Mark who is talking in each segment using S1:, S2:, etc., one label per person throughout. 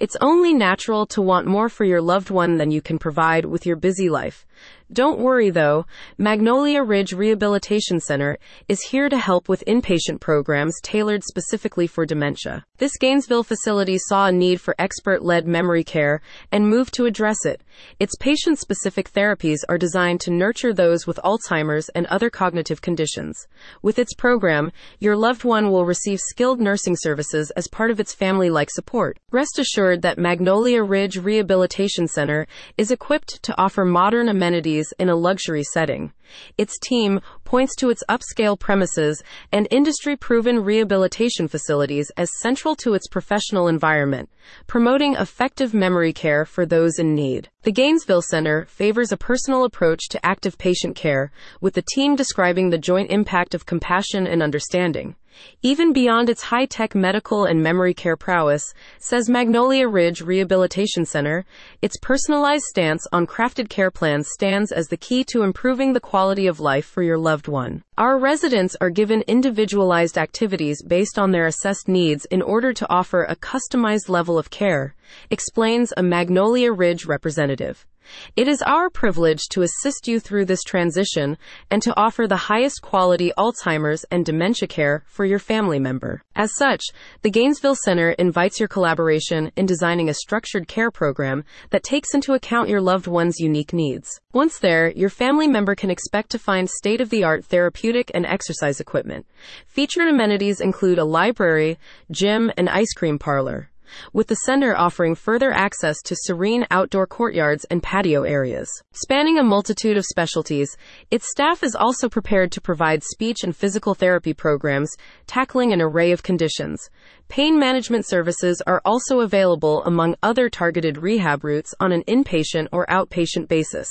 S1: It's only natural to want more for your loved one than you can provide with your busy life. Don't worry though, Magnolia Ridge Rehabilitation Center is here to help with inpatient programs tailored specifically for dementia. This Gainesville facility saw a need for expert led memory care and moved to address it. Its patient specific therapies are designed to nurture those with Alzheimer's and other cognitive conditions. With its program, your loved one will receive skilled nursing services as part of its family like support. Rest assured that Magnolia Ridge Rehabilitation Center is equipped to offer modern amenities in a luxury setting. Its team points to its upscale premises and industry proven rehabilitation facilities as central to its professional environment, promoting effective memory care for those in need. The Gainesville Center favors a personal approach to active patient care, with the team describing the joint impact of compassion and understanding. Even beyond its high tech medical and memory care prowess, says Magnolia Ridge Rehabilitation Center, its personalized stance on crafted care plans stands as the key to improving the quality of life for your loved one. Our residents are given individualized activities based on their assessed needs in order to offer a customized level of care, explains a Magnolia Ridge representative. It is our privilege to assist you through this transition and to offer the highest quality Alzheimer's and dementia care for your family member. As such, the Gainesville Center invites your collaboration in designing a structured care program that takes into account your loved one's unique needs. Once there, your family member can expect to find state of the art therapeutic and exercise equipment. Featured amenities include a library, gym, and ice cream parlor with the center offering further access to serene outdoor courtyards and patio areas. Spanning a multitude of specialties, its staff is also prepared to provide speech and physical therapy programs tackling an array of conditions. Pain management services are also available among other targeted rehab routes on an inpatient or outpatient basis.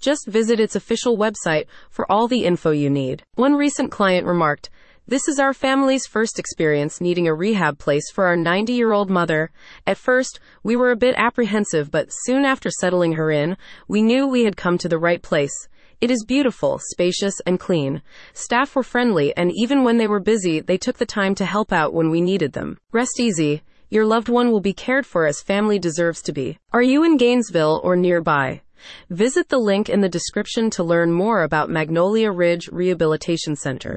S1: Just visit its official website for all the info you need. One recent client remarked, this is our family's first experience needing a rehab place for our 90 year old mother. At first, we were a bit apprehensive, but soon after settling her in, we knew we had come to the right place. It is beautiful, spacious, and clean. Staff were friendly, and even when they were busy, they took the time to help out when we needed them. Rest easy. Your loved one will be cared for as family deserves to be. Are you in Gainesville or nearby? Visit the link in the description to learn more about Magnolia Ridge Rehabilitation Center.